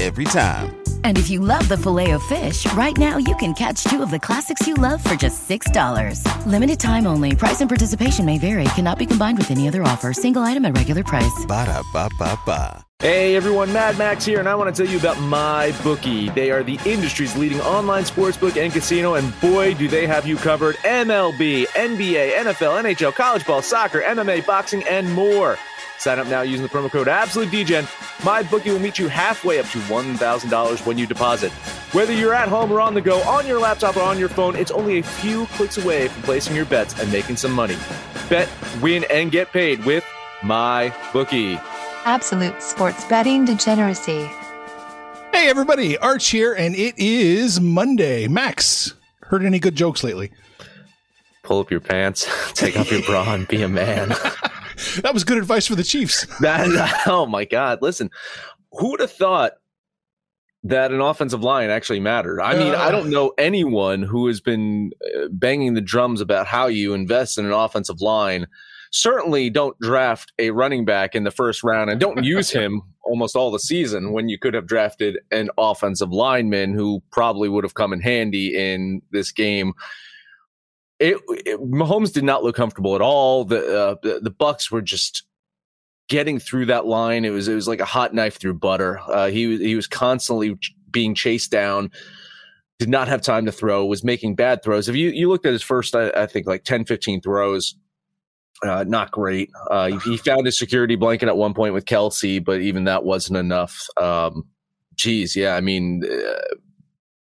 Every time. And if you love the filet of fish, right now you can catch two of the classics you love for just $6. Limited time only. Price and participation may vary. Cannot be combined with any other offer. Single item at regular price. Ba da ba ba ba. Hey everyone, Mad Max here, and I want to tell you about My Bookie. They are the industry's leading online sportsbook and casino, and boy, do they have you covered. MLB, NBA, NFL, NHL, college ball, soccer, MMA, boxing, and more. Sign up now using the promo code AbsoluteDGen. My bookie will meet you halfway up to $1,000 when you deposit. Whether you're at home or on the go, on your laptop or on your phone, it's only a few clicks away from placing your bets and making some money. Bet, win, and get paid with My Bookie. Absolute sports betting degeneracy. Hey everybody, Arch here, and it is Monday. Max, heard any good jokes lately? Pull up your pants, take off your bra, and be a man. that was good advice for the Chiefs. That, oh my God. Listen, who would have thought that an offensive line actually mattered? I mean, uh, I don't know anyone who has been uh, banging the drums about how you invest in an offensive line. Certainly don't draft a running back in the first round and don't use him almost all the season when you could have drafted an offensive lineman who probably would have come in handy in this game it, it, Mahomes did not look comfortable at all. The, uh, the, the Bucks were just getting through that line. It was it was like a hot knife through butter. Uh, he he was constantly being chased down. Did not have time to throw. Was making bad throws. If you you looked at his first, I, I think like 10, 15 throws. Uh, not great. Uh, he found his security blanket at one point with Kelce, but even that wasn't enough. Um, geez, yeah. I mean, uh,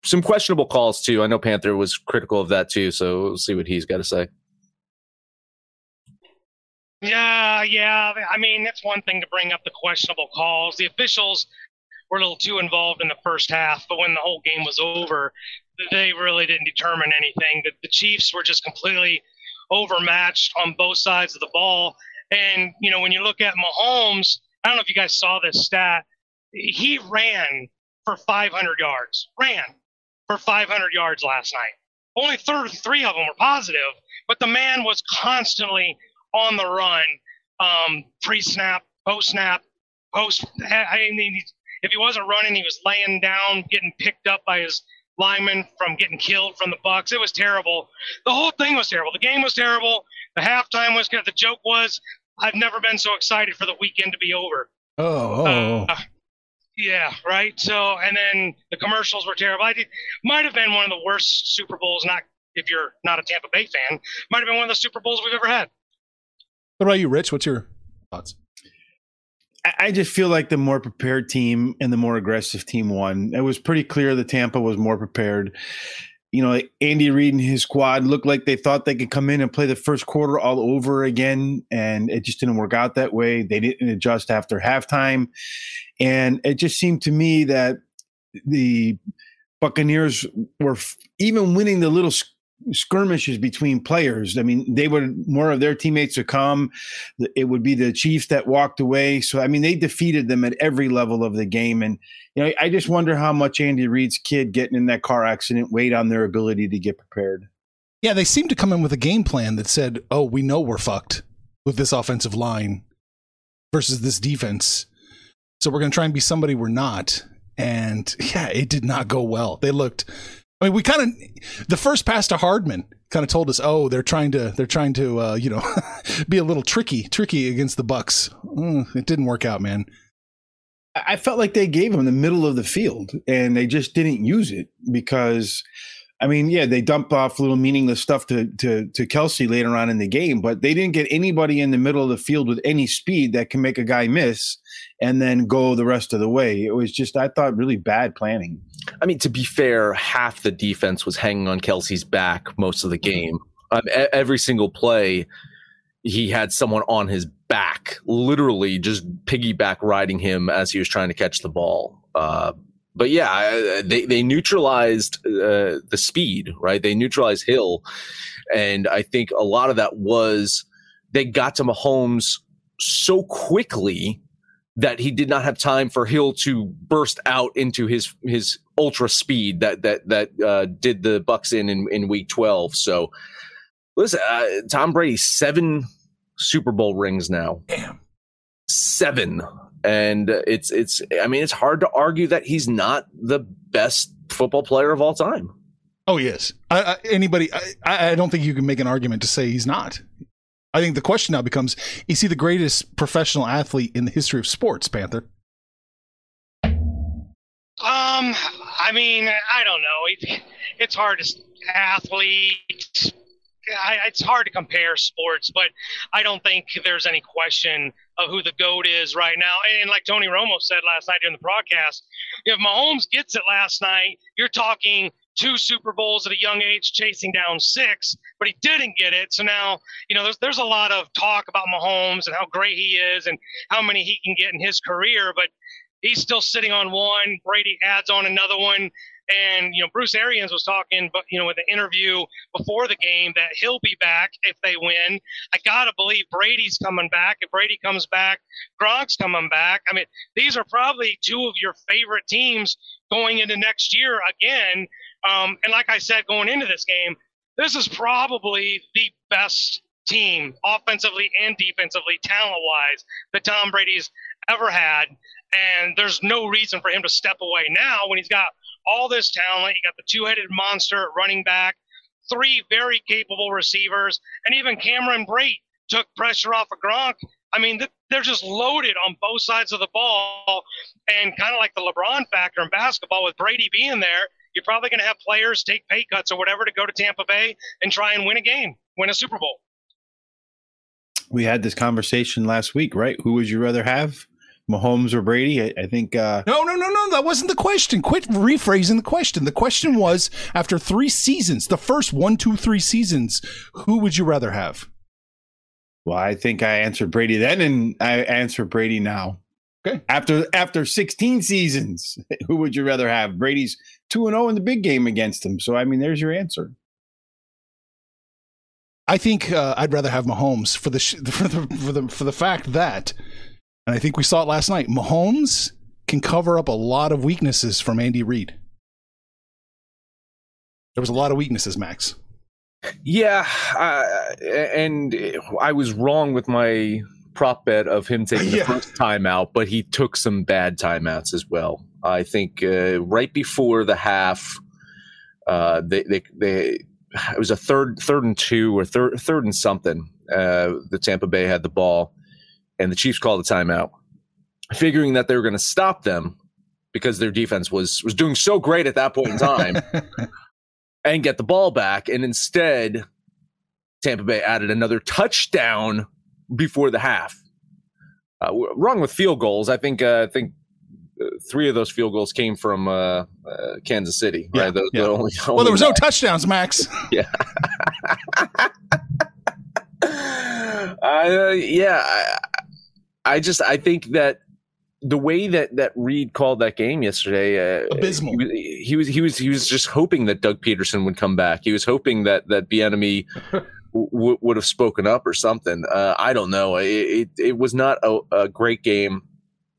some questionable calls too. I know Panther was critical of that too, so we'll see what he's got to say. Yeah, yeah. I mean, it's one thing to bring up the questionable calls. The officials were a little too involved in the first half, but when the whole game was over, they really didn't determine anything. The, the Chiefs were just completely overmatched on both sides of the ball. And, you know, when you look at Mahomes, I don't know if you guys saw this stat, he ran for 500 yards, ran for 500 yards last night. Only 33 of them were positive, but the man was constantly on the run, um, pre-snap, post-snap, post. I mean, if he wasn't running, he was laying down, getting picked up by his lineman from getting killed from the Bucks. It was terrible. The whole thing was terrible. The game was terrible. The halftime was good. The joke was, I've never been so excited for the weekend to be over. Oh. oh. Uh, yeah, right. So, and then the commercials were terrible. I did, might have been one of the worst Super Bowls. Not if you're not a Tampa Bay fan, might have been one of the Super Bowls we've ever had. What about you, Rich? What's your thoughts? I just feel like the more prepared team and the more aggressive team won. It was pretty clear that Tampa was more prepared. You know, Andy Reid and his squad looked like they thought they could come in and play the first quarter all over again, and it just didn't work out that way. They didn't adjust after halftime. And it just seemed to me that the Buccaneers were even winning the little skirmishes between players. I mean, they would more of their teammates would come. It would be the Chiefs that walked away. So I mean, they defeated them at every level of the game. And you know, I just wonder how much Andy Reid's kid getting in that car accident weighed on their ability to get prepared. Yeah, they seemed to come in with a game plan that said, "Oh, we know we're fucked with this offensive line versus this defense." So we're going to try and be somebody we're not. And yeah, it did not go well. They looked. I mean, we kind of the first pass to Hardman kind of told us, oh, they're trying to they're trying to uh, you know be a little tricky, tricky against the Bucks. Mm, it didn't work out, man. I felt like they gave him the middle of the field and they just didn't use it because I mean, yeah, they dumped off little meaningless stuff to to to Kelce later on in the game, but they didn't get anybody in the middle of the field with any speed that can make a guy miss and then go the rest of the way. It was just I thought really bad planning. I mean, to be fair, half the defense was hanging on Kelce's back most of the game. Um, every single play, he had someone on his back, literally just piggyback riding him as he was trying to catch the ball. Uh, but yeah, they they neutralized uh, the speed, right? They neutralized Hill, and I think a lot of that was they got to Mahomes so quickly that he did not have time for Hill to burst out into his his ultra speed that that that uh, did the Bucks in, in in Week Twelve. So, listen, uh, Tom Brady seven Super Bowl rings now. Damn. Seven. And it's it's I mean it's hard to argue that he's not the best football player of all time. Oh yes, I, I, anybody. I, I don't think you can make an argument to say he's not. I think the question now becomes: Is he the greatest professional athlete in the history of sports, Panther? Um, I mean, I don't know. It, it's hard to athlete I, it's hard to compare sports, but I don't think there's any question of who the GOAT is right now. And like Tony Romo said last night during the broadcast, if Mahomes gets it last night, you're talking two Super Bowls at a young age, chasing down six, but he didn't get it. So now, you know, there's there's a lot of talk about Mahomes and how great he is and how many he can get in his career, but he's still sitting on one. Brady adds on another one. And you know, Bruce Arians was talking, but you know, with the interview before the game that he'll be back if they win. I gotta believe Brady's coming back. If Brady comes back, Gronk's coming back. I mean, these are probably two of your favorite teams going into next year again. Um, and like I said, going into this game, this is probably the best team, offensively and defensively, talent wise, that Tom Brady's ever had. And there's no reason for him to step away now when he's got all this talent. You got the two headed monster running back, three very capable receivers, and even Cameron Brate took pressure off of Gronk. I mean, they're just loaded on both sides of the ball. And kind of like the LeBron factor in basketball with Brady being there, you're probably going to have players take pay cuts or whatever to go to Tampa Bay and try and win a game, win a Super Bowl. We had this conversation last week, right? Who would you rather have? Mahomes or Brady? I, I think. Uh, no, no, no, no. That wasn't the question. Quit rephrasing the question. The question was after three seasons, the first one, two, three seasons, who would you rather have? Well, I think I answered Brady then, and I answer Brady now. Okay. After after 16 seasons, who would you rather have? Brady's two and zero oh in the big game against him. So I mean, there's your answer. I think uh, I'd rather have Mahomes for the sh- for the for the for the fact that and I think we saw it last night. Mahomes can cover up a lot of weaknesses from Andy Reid. There was a lot of weaknesses, Max. Yeah, uh, and I was wrong with my prop bet of him taking the yeah. first timeout, but he took some bad timeouts as well. I think uh, right before the half, uh, they, they, they, it was a third, third and two or third, third and something. Uh, the Tampa Bay had the ball, and the Chiefs called a timeout, figuring that they were going to stop them because their defense was was doing so great at that point in time and get the ball back. And instead, Tampa Bay added another touchdown before the half. Uh, wrong with field goals. I think uh, I think uh, three of those field goals came from uh, uh, Kansas City. Yeah, right? The, yeah. The only, only well, there was no touchdowns, Max. yeah. uh, yeah, I, I just I think that the way that that Reid called that game yesterday, uh, abysmal. He, he, was he was he was just hoping that Doug Pederson would come back. He was hoping that that Bieniemy w- would have spoken up or something. Uh, I don't know. It, it, it was not a, a, great game,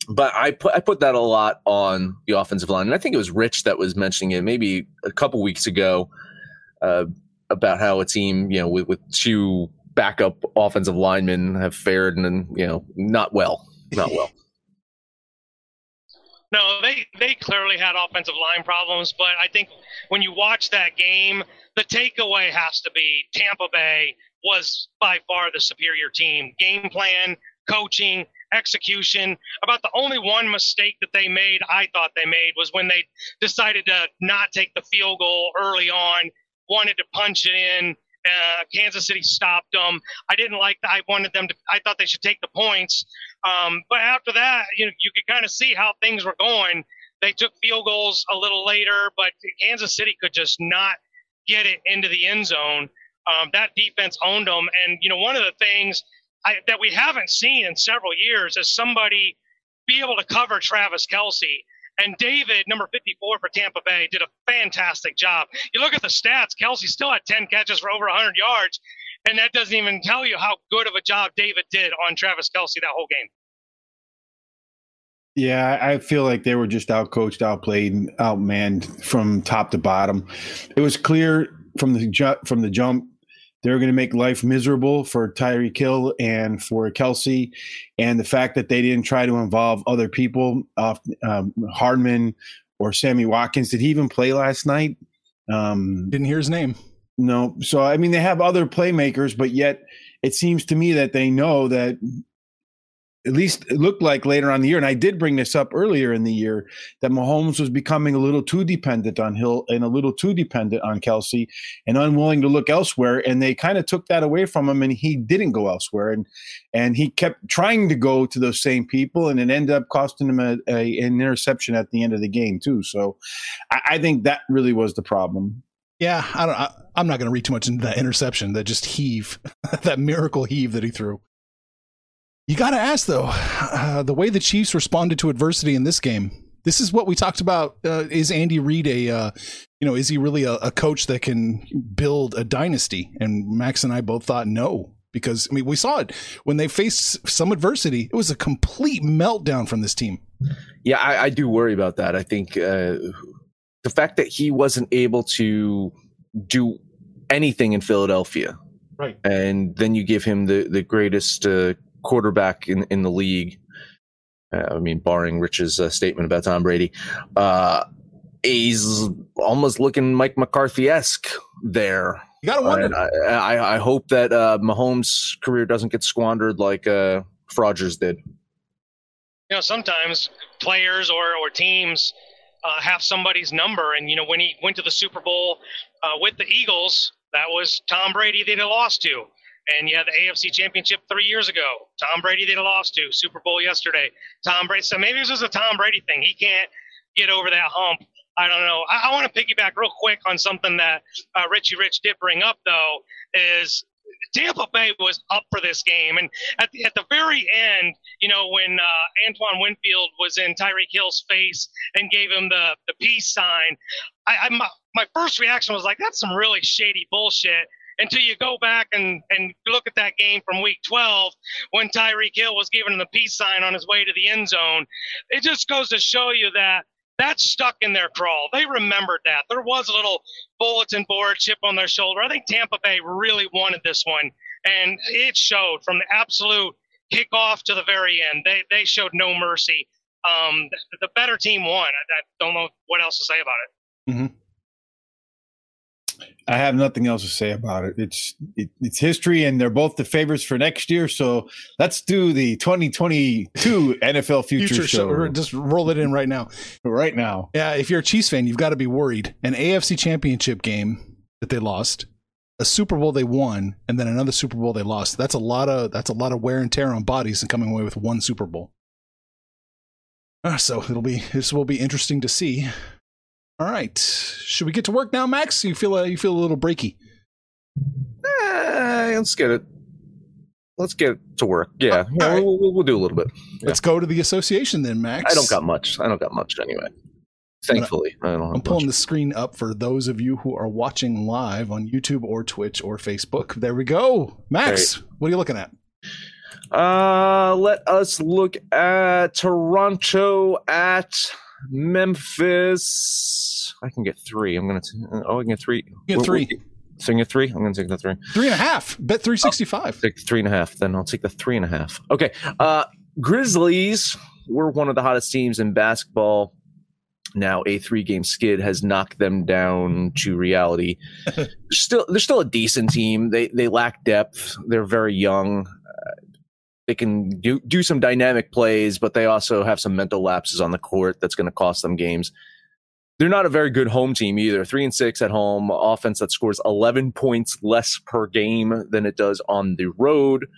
but I put I put that a lot on the offensive line, and I think it was Rich that was mentioning it maybe a couple weeks ago uh, about how a team you know with with two backup offensive linemen have fared and you know not well, not well. No, they they clearly had offensive line problems, but I think when you watch that game, the takeaway has to be Tampa Bay was by far the superior team. Game plan, coaching, execution. About the only one mistake that they made, I thought they made, was when they decided to not take the field goal early on, wanted to punch it in. Uh, Kansas City stopped them. I didn't like. I wanted them to. I thought they should take the points. Um, but after that, you know, you could kind of see how things were going. They took field goals a little later, but Kansas City could just not get it into the end zone. Um, that defense owned them. And, you know, one of the things I, that we haven't seen in several years is somebody be able to cover Travis Kelce. And David, number 54 for Tampa Bay, did a fantastic job. You look at the stats, Kelce still had 10 catches for over 100 yards. And that doesn't even tell you how good of a job David did on Travis Kelce that whole game. Yeah, I feel like they were just outcoached, outplayed, outmanned from top to bottom. It was clear from the ju- from the jump they were going to make life miserable for Tyreek Hill and for Kelce, and the fact that they didn't try to involve other people, uh, um, Hardman or Sammy Watkins. Did he even play last night? Um, didn't hear his name. No. So I mean, they have other playmakers, but yet it seems to me that they know that at least it looked like later on the year, and I did bring this up earlier in the year, that Mahomes was becoming a little too dependent on Hill and a little too dependent on Kelce and unwilling to look elsewhere. And they kind of took that away from him and he didn't go elsewhere. And and he kept trying to go to those same people and it ended up costing him a, a an interception at the end of the game, too. So I, I think that really was the problem. Yeah, I don't. I, am not going to read too much into that interception, that just heave, that miracle heave that he threw. You got to ask though, uh, the way the Chiefs responded to adversity in this game. This is what we talked about. Uh, is Andy Reid a, uh, you know, is he really a, a, coach that can build a dynasty? And Max and I both thought no, because I mean we saw it when they faced some adversity. It was a complete meltdown from this team. Yeah, I, I do worry about that. I think uh, the fact that he wasn't able to do anything in Philadelphia, right, and then you give him the the greatest uh, quarterback in, in the league. Uh, I mean, barring Rich's uh, statement about Tom Brady, uh, he's almost looking Mike McCarthy esque there. You gotta wonder. I, I, I, hope that uh, Mahomes' career doesn't get squandered like uh, Frogers did. You know, sometimes players or or teams uh, have somebody's number, and you know, when he went to the Super Bowl uh, with the Eagles, that was Tom Brady they'd lost to. And you had the AFC Championship three years ago. Tom Brady they'd lost to Super Bowl yesterday. Tom Brady. So maybe was just a Tom Brady thing. He can't get over that hump. I don't know. I, I want to piggyback real quick on something that uh, Richie Rich did bring up, though, is Tampa Bay was up for this game. And at the, at the very end, you know, when uh, Antoine Winfield was in Tyreek Hill's face and gave him the, the peace sign, I, I my, my first reaction was like, that's some really shady bullshit until you go back and, and look at that game from week 12 when Tyreek Hill was giving the peace sign on his way to the end zone. It just goes to show you that that's stuck in their crawl. They remembered that. There was a little bulletin board chip on their shoulder. I think Tampa Bay really wanted this one, and it showed from the absolute kickoff to the very end. They, they showed no mercy. Um, the, the better team won. I, I, don't know what else to say about it. Mm-hmm. I have nothing else to say about it. It's it, it's history, and they're both the favorites for next year. So let's do the 2022 NFL Future, Future Show. show. Just roll it in right now. Right now. Yeah, if you're a Chiefs fan, you've got to be worried. An AFC Championship game that they lost, a Super Bowl they won, and then another Super Bowl they lost. That's a lot of that's a lot of wear and tear on bodies, and coming away with one Super Bowl. Uh, so it'll be this will be interesting to see. All right. Should we get to work now, Max? You feel a, uh, you feel a little breaky. Eh, let's get it. Let's get to work. Yeah, oh, yeah right. we'll, we'll, do a little bit. Yeah. Let's go to the association then, Max. I don't got much. I don't got much anyway. Thankfully, I am pulling much. the screen up for those of you who are watching live on YouTube or Twitch or Facebook. There we go, Max. Right. What are you looking at? Uh, let us look at Toronto at Memphis. I can get three. I'm gonna. T- oh, I can get three. get three. So you get three. I'm gonna take the three. Three and a half. Bet three sixty five. Take three and a half. Then I'll take the three and a half. Okay. Uh, Grizzlies we're one of the hottest teams in basketball. Now a three game skid has knocked them down to reality. they're still they're still a decent team. They they lack depth. They're very young. Uh, they can do do some dynamic plays, but they also have some mental lapses on the court that's going to cost them games. They're not a very good home team either. Three and six at home, offense that scores 11 points less per game than it does on the road. And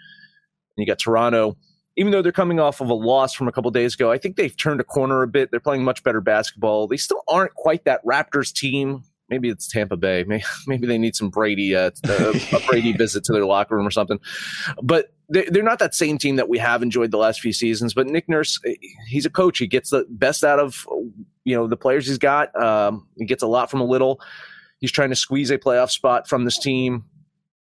you got Toronto even though they're coming off of a loss from a couple days ago, I think they've turned a corner a bit. They're playing much better basketball. They still aren't quite that Raptors team. Maybe it's Tampa Bay. Maybe, maybe they need some Brady, uh, a, a Brady visit to their locker room or something. But they're not that same team that we have enjoyed the last few seasons. But Nick Nurse, eh, he's a coach. He gets the best out of you know the players he's got. Um, he gets a lot from a little. He's trying to squeeze a playoff spot from this team.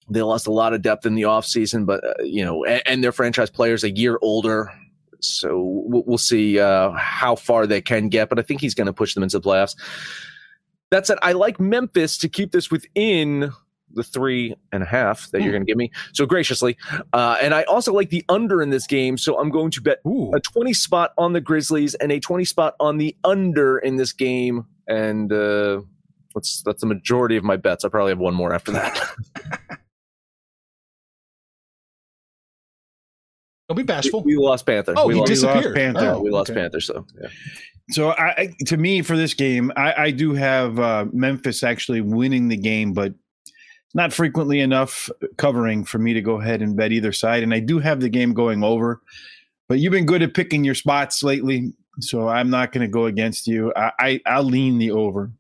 They lost a lot of depth in the offseason, but, uh, you know, and, and, their franchise players a year older. So we'll, we'll see uh, how far they can get, but I think he's going to push them into the playoffs. That said, I like Memphis to keep this within the three and a half that you're hmm. going to give me so graciously. Uh, and I also like the under in this game. So I'm going to bet Ooh. a 20 spot on the Grizzlies and a 20 spot on the under in this game. And uh, that's, that's the majority of my bets. I probably have one more after that. Don't be bashful. We, we lost Panther. Oh, we he lost, disappeared. Panther. Oh, we lost okay. Panther. So, yeah. So, I, to me, for this game, I, I do have uh, Memphis actually winning the game, but not frequently enough covering for me to go ahead and bet either side. And I do have the game going over, but you've been good at picking your spots lately, so I'm not going to go against you. I, I I'll lean the over.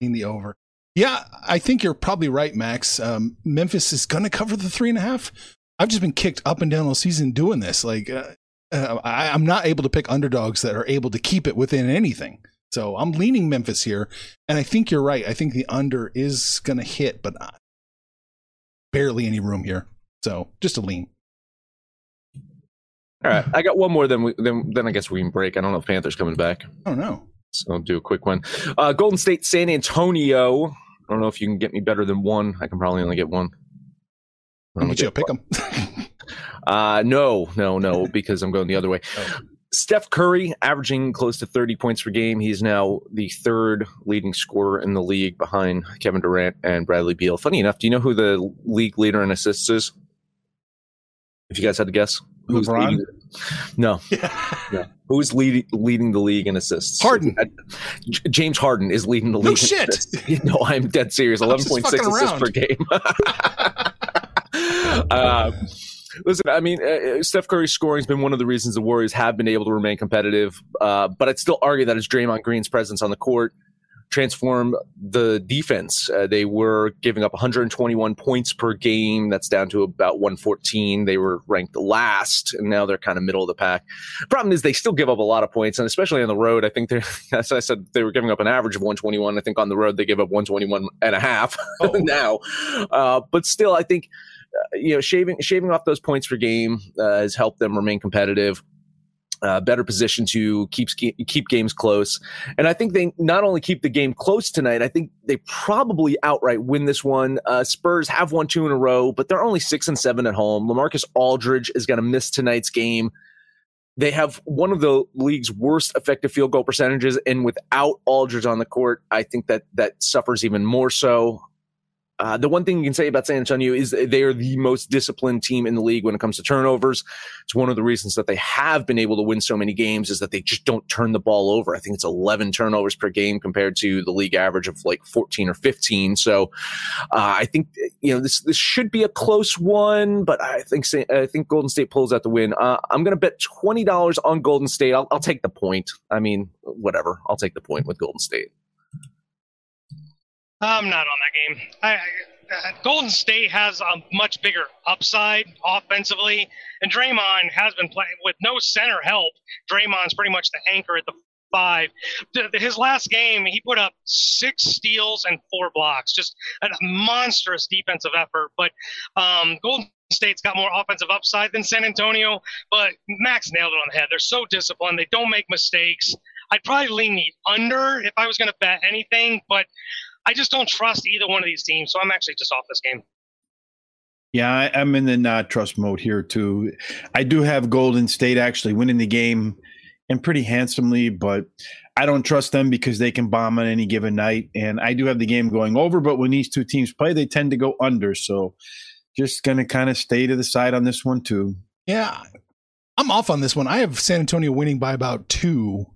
Lean the over. Yeah, I think you're probably right, Max. Um, Memphis is going to cover the three and a half. I've just been kicked up and down all season doing this. Like, uh, uh, I, I'm not able to pick underdogs that are able to keep it within anything. So I'm leaning Memphis here, and I think you're right. I think the under is going to hit, but barely any room here. So just a lean. All right, I got one more. Then we, then then I guess we can break. I don't know if Panthers coming back. I don't know. So I'll do a quick one. Uh, Golden State, San Antonio. I don't know if you can get me better than one. I can probably only get one. I'm gonna pick them. uh, no, no, no, because I'm going the other way. Oh. Steph Curry averaging close to 30 points per game. He's now the third leading scorer in the league behind Kevin Durant and Bradley Beal. Funny enough, do you know who the league leader in assists is? If you guys had to guess, who's LeBron? leading? No, no. Who's leading leading the league in assists? Harden. James Harden is leading the league. No shit. No, I'm dead serious. Eleven point six assists per game. uh, listen, I mean, uh, uh, Steph Curry's scoring has been one of the reasons the Warriors have been able to remain competitive. Uh, but I'd still argue that it's Draymond Green's presence on the court transform the defense. Uh, they were giving up 121 points per game. That's down to about 114. They were ranked last, and now they're kind of middle of the pack. Problem is, they still give up a lot of points, and especially on the road. I think they're, as I said, they were giving up an average of 121. I think on the road they give up 121 and a half oh. now. Uh, but still, I think you know, shaving shaving off those points per game uh, has helped them remain competitive. Uh, better position to keep keep games close, and I think they not only keep the game close tonight. I think they probably outright win this one. Uh, Spurs have won two in a row, but they're only six and seven at home. Lamarcus Aldridge is going to miss tonight's game. They have one of the league's worst effective field goal percentages, and without Aldridge on the court, I think that that suffers even more so. Uh, the one thing you can say about San Antonio is they are the most disciplined team in the league when it comes to turnovers. It's one of the reasons that they have been able to win so many games is that they just don't turn the ball over. I think it's 11 turnovers per game compared to the league average of like 14 or 15. So uh, I think you know this this should be a close one, but I think I think Golden State pulls out the win. Uh, I'm going to bet twenty dollars on Golden State. I'll, I'll take the point. I mean, whatever. I'll take the point with Golden State. I'm not on that game. I, uh, Golden State has a much bigger upside offensively, and Draymond has been playing with no center help. Draymond's pretty much the anchor at the five. His last game, he put up six steals and four blocks, just a monstrous defensive effort. But um, Golden State's got more offensive upside than San Antonio. But Max nailed it on the head. They're so disciplined. They don't make mistakes. I'd probably lean the under if I was going to bet anything, but I just don't trust either one of these teams. So I'm actually just off this game. Yeah, I, am in the not trust mode here too. I do have Golden State actually winning the game and pretty handsomely, but I don't trust them because they can bomb on any given night. And I do have the game going over, but when these two teams play, they tend to go under. So just going to kind of stay to the side on this one, too. Yeah. I'm off on this one. I have San Antonio winning by about two.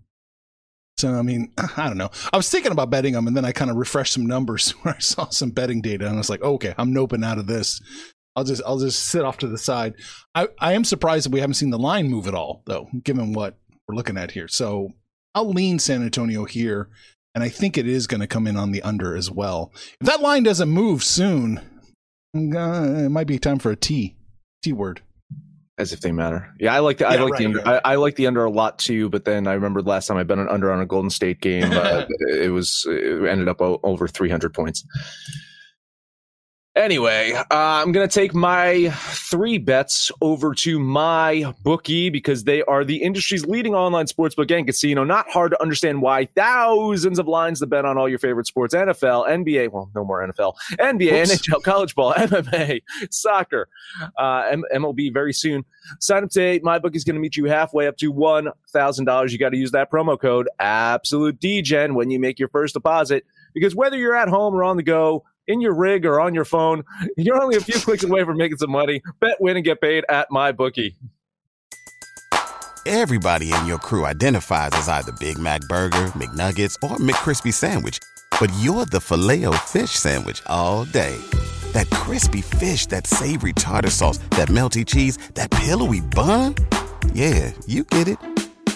So, I mean, I don't know. I was thinking about betting them, and then I kind of refreshed some numbers where I saw some betting data, and I was like, okay, I'm noping out of this. I'll just I'll just sit off to the side. I, I am surprised that we haven't seen the line move at all, though, given what we're looking at here. So I'll lean San Antonio here, and I think it is going to come in on the under as well. If that line doesn't move soon, it might be time for a T T word. As if they matter. Yeah, I like the I like right, the under, right. I, I like the under a lot too. But then I remember last time I bet an under on a Golden State game, uh, it was it ended up over 300 points. Anyway, uh, I'm going to take my three bets over to my bookie because they are the industry's leading online sportsbook and casino. Not hard to understand why thousands of lines to bet on all your favorite sports NFL, NBA, well, no more NFL, NBA, Whoops. NHL, college ball, MMA, soccer, uh, M- MLB very soon. Sign up today. My book is going to meet you halfway up to $1,000. You got to use that promo code Absolute DGen when you make your first deposit because whether you're at home or on the go, in your rig or on your phone, you're only a few clicks away from making some money. Bet, win, and get paid at my bookie. Everybody in your crew identifies as either Big Mac Burger, McNuggets, or McCrispy Sandwich. But you're the filet fish Sandwich all day. That crispy fish, that savory tartar sauce, that melty cheese, that pillowy bun. Yeah, you get it.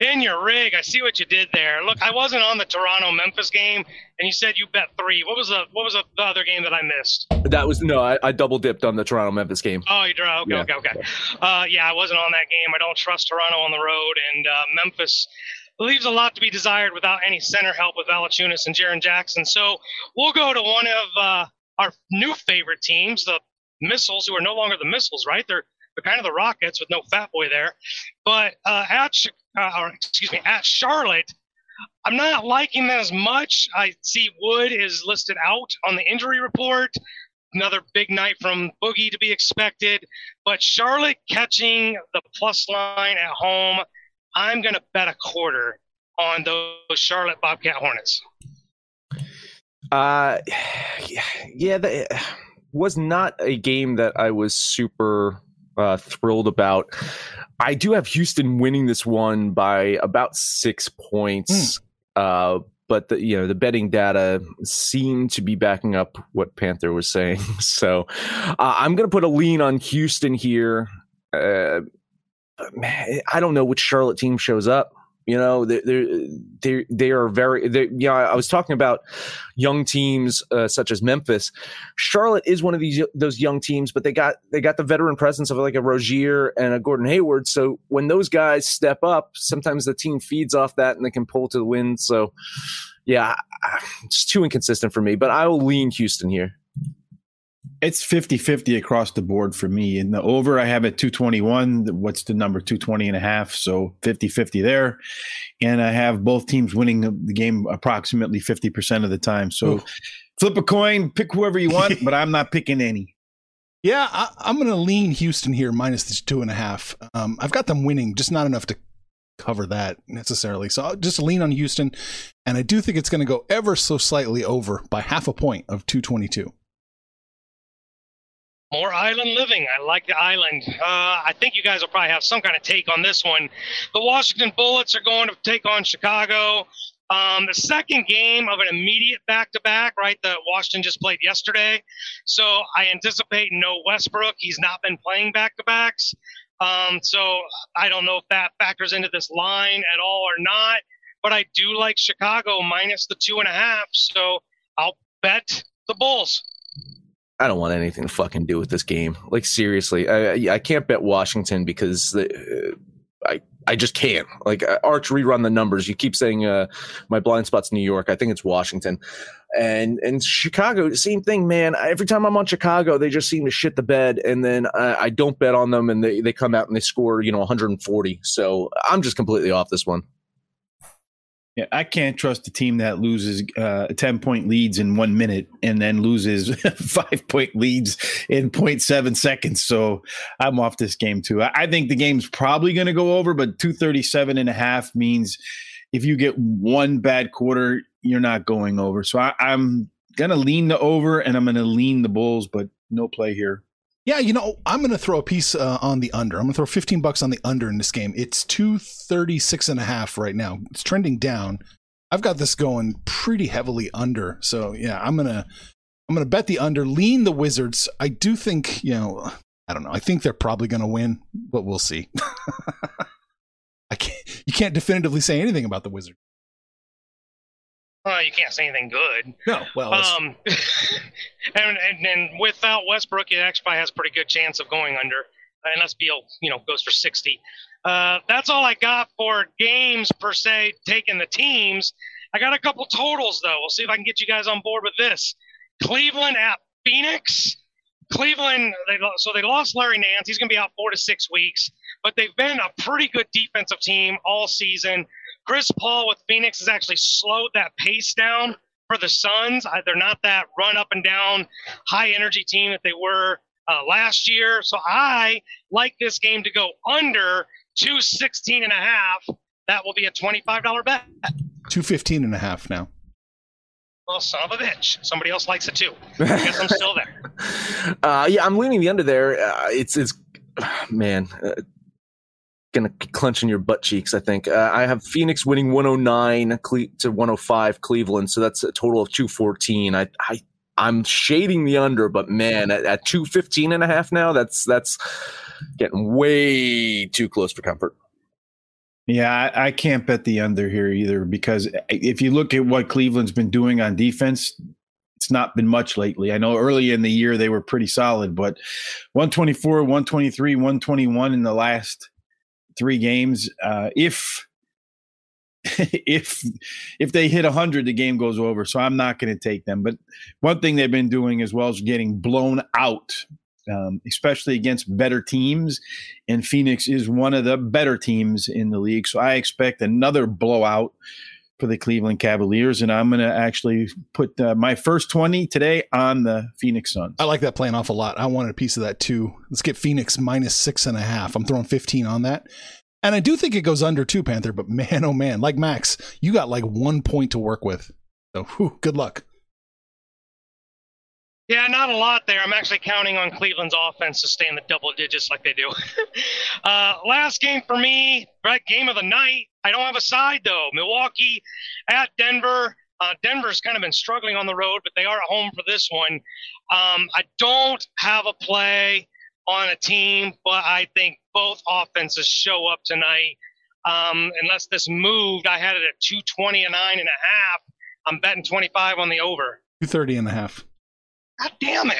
In your rig, I see what you did there. Look, I wasn't on the Toronto Memphis game, and you said you bet three. What was the what was the, the other game that I missed? That was no, I, I double dipped on the Toronto Memphis game. Oh, you drew. Okay, Yeah. okay, okay. Uh, yeah, I wasn't on that game. I don't trust Toronto on the road, and uh, Memphis leaves a lot to be desired without any center help with Valanciunas and Jaren Jackson. So we'll go to one of uh, our new favorite teams, the Missiles, who are no longer the Missiles, right? They're they're kind of the Rockets with no Fat Boy there. But uh, at uh, or, excuse me, at Charlotte. I'm not liking that as much. I see Wood is listed out on the injury report. Another big night from Boogie to be expected. But Charlotte catching the plus line at home, I'm going to bet a quarter on those Charlotte Bobcat Hornets. Uh, yeah, that was not a game that I was super uh, thrilled about. I do have Houston winning this one by about six points. Uh, but the, you know the betting data seemed to be backing up what Panther was saying. So uh, I'm going to put a lean on Houston here. Uh, man, I don't know which Charlotte team shows up. You know, they they they are very. They, you know, I was talking about young teams uh, such as Memphis. Charlotte is one of these those young teams, but they got they got the veteran presence of like a Rozier and a Gordon Hayward. So when those guys step up, sometimes the team feeds off that and they can pull to the win. So yeah, it's too inconsistent for me. But I will lean Houston here. It's 50 50 across the board for me. In the over, I have at 221. What's the number? 220 and a half. So 50 50 there. And I have both teams winning the, game approximately 50% of the time. So flip a coin, pick whoever you want, but I'm not picking any. Yeah, I, I'm going to lean Houston here minus the two and a half. Um, I've got them winning, just not enough to cover that necessarily. So I'll just lean on Houston, and I do think it's going to go ever so slightly over by half a point of 222. More island living. I like the island. Uh, I think you guys will probably have some kind of take on this one. The Washington Bullets are going to take on Chicago. Um, the second game of an immediate back to back, right? The Washington just played yesterday. So I anticipate no Westbrook. He's not been playing back to backs. Um, so I don't know if that factors into this line at all or not. But I do like Chicago minus the two and a half. So I'll bet the Bulls. I don't want anything to fucking do with this game. Like seriously, I I can't bet Washington because the, uh, I I just can't. Like uh, Arch rerun the numbers. You keep saying uh, my blind spot's New York. I think it's Washington, and and Chicago. Same thing, man. Every time I'm on Chicago, they just seem to shit the bed, and then I, I don't bet on them, and they they come out and they score you know 140. So I'm just completely off this one. Yeah, I can't trust a team that loses uh, 10 point leads in one minute and then loses five point leads in 0.7 seconds. So I'm off this game too. I, think the game's probably going to go over, but 237 and a half means if you get one bad quarter, you're not going over. So I, I'm going to lean the over and I'm going to lean the Bulls, but no play here. Yeah, you know, I'm going to throw a piece uh, on the under. I'm going to throw 15 bucks on the under in this game. It's 236 and a half right now. It's trending down. I've got this going pretty heavily under. So, yeah, I'm going to I'm going to bet the under, lean the Wizards. I do think, you know, I don't know. I think they're probably going to win, but we'll see. I can't you can't definitively say anything about the Wizards. Well, you can't say anything good. No, well, Um, and, and and without Westbrook, it actually probably has a pretty good chance of going under, unless Beal, you know, goes for sixty. Uh, that's all I got for games per se. Taking the teams, I got a couple totals though. We'll see if I can get you guys on board with this. Cleveland at Phoenix. Cleveland, they so they lost Larry Nance. He's going to be out four to six weeks, but they've been a pretty good defensive team all season. Chris Paul with Phoenix has actually slowed that pace down for the Suns. They're not that run up and down, high energy team that they were uh, last year. So I like this game to go under 216 and a half. That will be a $25 bet. 215 and a half now. Well, son of a bitch. Somebody else likes it too. I guess I'm still there. Uh, yeah, I'm leaning the under there. Uh, it's it's man, uh, gonna clench in your butt cheeks. I think uh, I have Phoenix winning 109 Cle- to 105 Cleveland, so that's a total of 214. I I I'm shading the under, but man, at, at 215 and a half now, that's that's getting way too close for comfort. Yeah, I, I can't bet the under here either because if you look at what Cleveland's been doing on defense, it's not been much lately. I know early in the year they were pretty solid, but 124, 123, 121 in the last three games. Uh, if if if they hit 100 the game goes over so i'm not going to take them but one thing they've been doing as well is getting blown out um, especially against better teams and phoenix is one of the better teams in the league so i expect another blowout for the cleveland cavaliers and i'm going to actually put uh, my first 20 today on the phoenix suns I like that play an awful lot. I wanted a piece of that too. Let's get Phoenix minus six and a half. I'm throwing 15 on that. And I do think it goes under too, Panther, but man, oh man, like Max, you got like one point to work with. So whew, good luck. Yeah, not a lot there. I'm actually counting on Cleveland's offense to stay in the double digits like they do. uh, last game for me, right? Game of the night. I don't have a side though. Milwaukee at Denver. Uh, Denver's kind of been struggling on the road, but they are at home for this one. Um, I don't have a play on a team, but I think both offenses show up tonight. Um, unless this moved, I had it at 220 and nine and a half. I'm betting 25 on the over. 230 and a half. God damn it.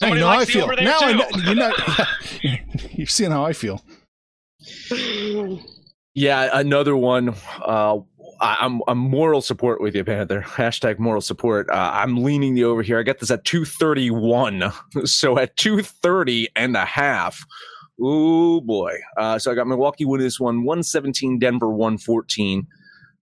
Now Somebody you know how I feel. Now I know, you're not, you're seeing how I feel. Yeah, another one. Uh, I'm I'm moral support with you, Panther. Hashtag moral support. Uh, I'm leaning the over here. I got this at 231. So at 230 and a half. Oh boy. Uh, so I got Milwaukee winning this one, 117, Denver 114.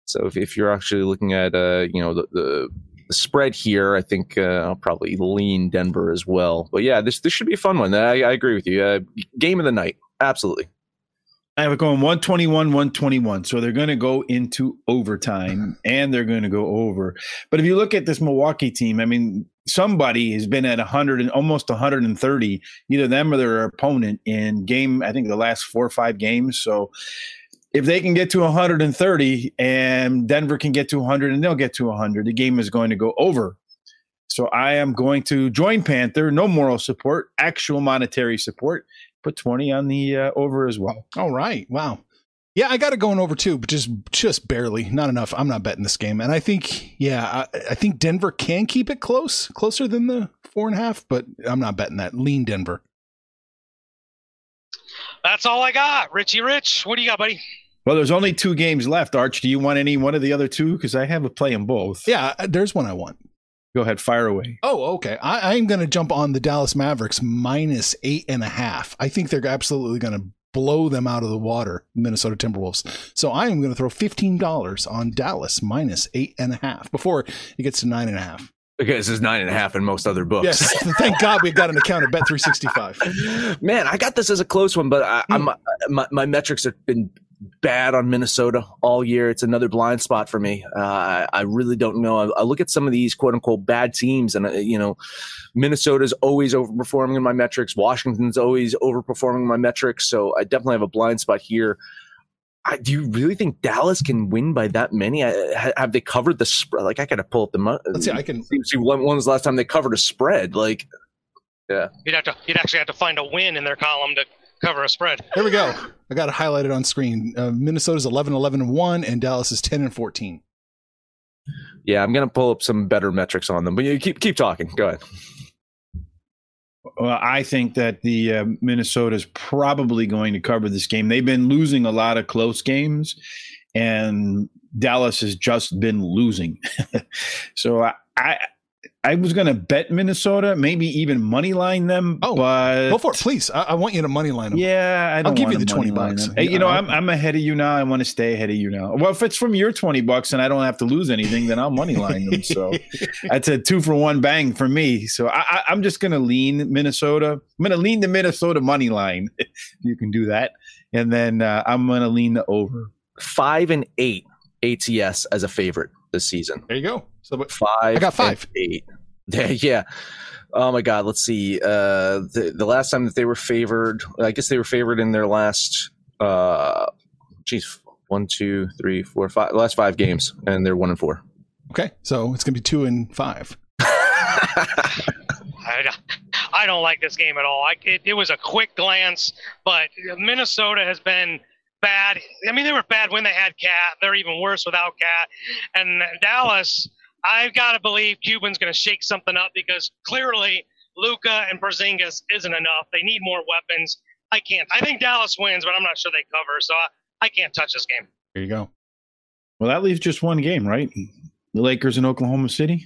So if, if you're actually looking at uh, you know, the, the the spread here, I think uh, I'll probably lean Denver as well. But yeah, this this should be a fun one. I, I agree with you. Uh, game of the night, absolutely. I have it going 121, 121. So they're going to go into overtime mm-hmm. and they're going to go over. But if you look at this Milwaukee team, I mean, somebody has been at 100 and almost 130, either them or their opponent in game, I think the last four or five games. So if they can get to 130 and Denver can get to 100 and they'll get to 100, the game is going to go over. So I am going to join Panther, no moral support, actual monetary support put 20 on the uh, over as well. All right. Wow. Yeah, I got it going over too, but just just barely, not enough. I'm not betting this game, and I think yeah, I, I think Denver can keep it close, closer than the four and a half, but I'm not betting that. Lean Denver. That's all I got. Richie Rich, what do you got, buddy? Well, there's only two games left. Arch, do you want any one of the other two? Because I have a play in both. Yeah, uh, there's one I want. Go ahead, fire away. Oh, okay. I, I'm going to jump on the Dallas Mavericks minus eight and a half. I think they're absolutely going to blow them out of the water, Minnesota Timberwolves. So I am going to throw $15 on Dallas minus eight and a half before it gets to nine and a half. Because it's nine and a half in most other books. Yes. Thank God we've got an account at Bet365. Man, I got this as a close one, but I, I'm, hmm. uh, my, my metrics have been bad on Minnesota all year. It's another blind spot for me. Uh, I really don't know. I, I, look at some of these quote unquote bad teams, and uh, you know, Minnesota's always overperforming in my metrics. Washington's always overperforming my metrics. So I definitely have a blind spot here. I, do you really think Dallas can win by that many? I, have they covered the spread? Like I gotta pull up the. Let's see. I can see, see when, when was the last time they covered a spread? Like, yeah, you'd have to. You'd actually have to find a win in their column to cover a spread. There we go. I got it highlighted on screen. Uh, Minnesota's 11 11 and 1, and Dallas is 10 and 14. Yeah, I'm going to pull up some better metrics on them, but you keep keep talking. Go ahead. Well, I think that the uh, Minnesota is probably going to cover this game. They've been losing a lot of close games, and Dallas has just been losing. so I, I I was going to bet Minnesota, maybe even money line them. Oh, but go for it, please. I, I want you to money line them. Yeah, I will give you the twenty bucks. Hey, you know, I'm I'm ahead of you now. I want to stay ahead of you now. Well, if it's from your twenty bucks and I don't have to lose anything, then I'll money line them. So that's a two for one bang for me. So I, am just going to lean Minnesota. I'm going to lean the Minnesota money line. you can do that, and then uh, I'm going to lean the over five and eight ATS as a favorite this season. There you go. So five. I got five. Eight. Yeah, yeah. Oh my God. Let's see. Uh, the the last time that they were favored, I guess they were favored in their last. Uh, geez, one, two, three, four, five. Last five games, and they're one and four. Okay, so it's gonna be two and five. I, I don't like this game at all. I, it, it was a quick glance, but Minnesota has been bad. I mean, they were bad when they had KAT. They're even worse without KAT. And Dallas, I've got to believe Cuban's going to shake something up because clearly Luka and Porzingis isn't enough. They need more weapons. I can't. I think Dallas wins, but I'm not sure they cover. So I, I can't touch this game. There you go. Well, that leaves just one game, right? The Lakers in Oklahoma City.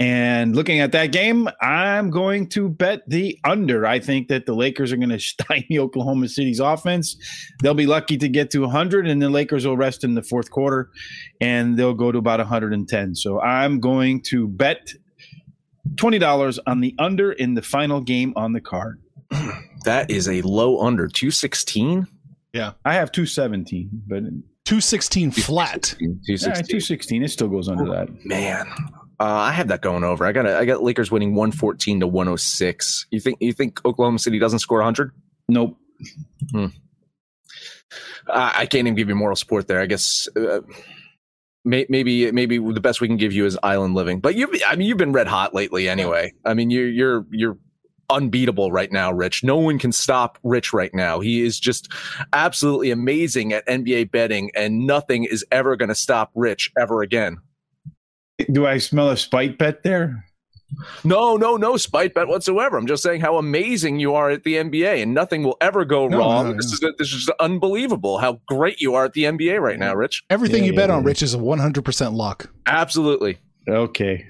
And looking at that game, I'm going to bet the under. I think that the Lakers are going to stymie Oklahoma City's offense. They'll be lucky to get to 100, and the Lakers will rest in the fourth quarter, and they'll go to about 110. So I'm going to bet $20 on the under in the final game on the card. That is a low under 216. Yeah. I have 217, but 216 flat. 216. Yeah, 216. It still goes under oh, that. Man, uh, I have that going over. I got I got Lakers winning 114 to 106. You think you think Oklahoma City doesn't score 100? Nope. Hmm. I, I can't even give you moral support there. I guess uh, may, maybe maybe the best we can give you is island living. But you I mean you've been red hot lately anyway. I mean you're you're you're unbeatable right now, Rich. No one can stop Rich right now. He is just absolutely amazing at NBA betting, and nothing is ever going to stop Rich ever again. Do I smell a spite bet there? No, no, no spite bet whatsoever. I'm just saying how amazing you are at the NBA, and nothing will ever go no, wrong. No, no, this is this is unbelievable how great you are at the NBA right now, Rich. Everything yeah, you bet yeah, on, Rich, is a 100 percent luck. Absolutely. Okay.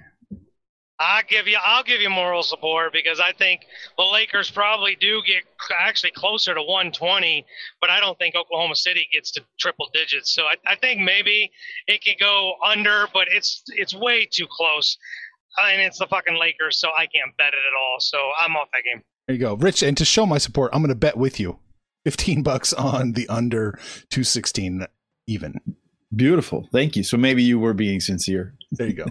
I give you, I'll give you moral support because I think the Lakers probably do get actually closer to 120, but I don't think Oklahoma City gets to triple digits. So I, I think maybe it could go under, but it's it's way too close, and it's the fucking Lakers, so I can't bet it at all. So I'm off that game. There you go, Rich. And to show my support, I'm going to bet with you, 15 bucks on the under 216 even. Beautiful. Thank you. So maybe you were being sincere. There you go.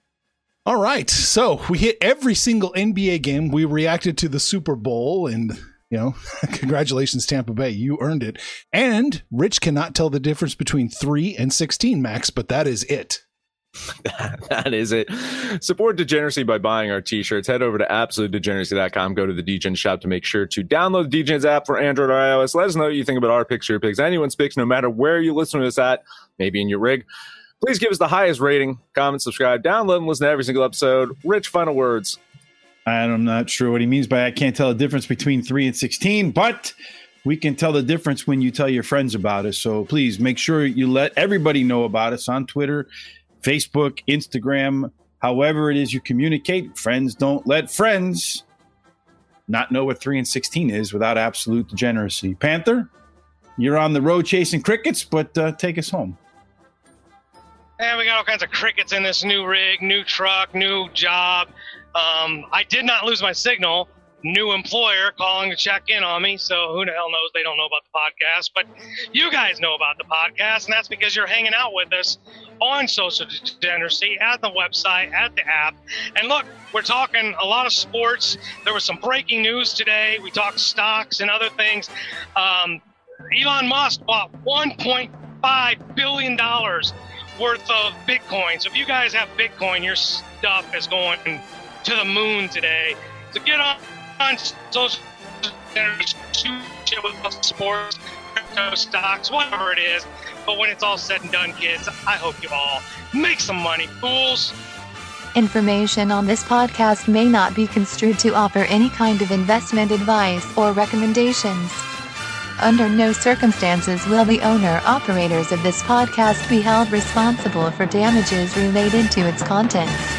All right. So we hit every single NBA game. We reacted to the Super Bowl and you know, congratulations, Tampa Bay. You earned it. And Rich cannot tell the difference between 3 and 16 max, but that is it. that is it. Support Degeneracy by buying our t-shirts. Head over to absolutedegeneracy.com. Go to the Degen shop to make sure to download the Degens app for Android or iOS. Let us know what you think about our picks, your picks, anyone's picks, no matter where you listen to us at, maybe in your rig. Please give us the highest rating, comment, subscribe, download, and listen to every single episode. Rich, final words. I'm not sure what he means by I can't tell the difference between 3 and 16, but we can tell the difference when you tell your friends about us. So please make sure you let everybody know about us on Twitter, Facebook, Instagram, however it is you communicate. Friends don't let friends. not know what three and sixteen is without absolute degeneracy. Panther, you're on the road chasing crickets, but uh, take us home. And we got all kinds of crickets in this new rig, new truck, new job. Um, I did not lose my signal. New employer calling to check in on me. So who the hell knows? They don't know about the podcast, but you guys know about the podcast, and that's because you're hanging out with us on social degeneracy at the website, at the app. And look, we're talking a lot of sports. There was some breaking news today. We talked stocks and other things. Um, Elon Musk bought 1.5 billion dollars worth of Bitcoin. So if you guys have Bitcoin, your stuff is going to the moon today. So get on, on social shoot with sports, crypto stocks, whatever it is. But when it's all said and done, kids, I hope you all make some money, fools. Information on this podcast may not be construed to offer any kind of investment advice or recommendations. Under no circumstances will the owner operators of this podcast be held responsible for damages related to its contents.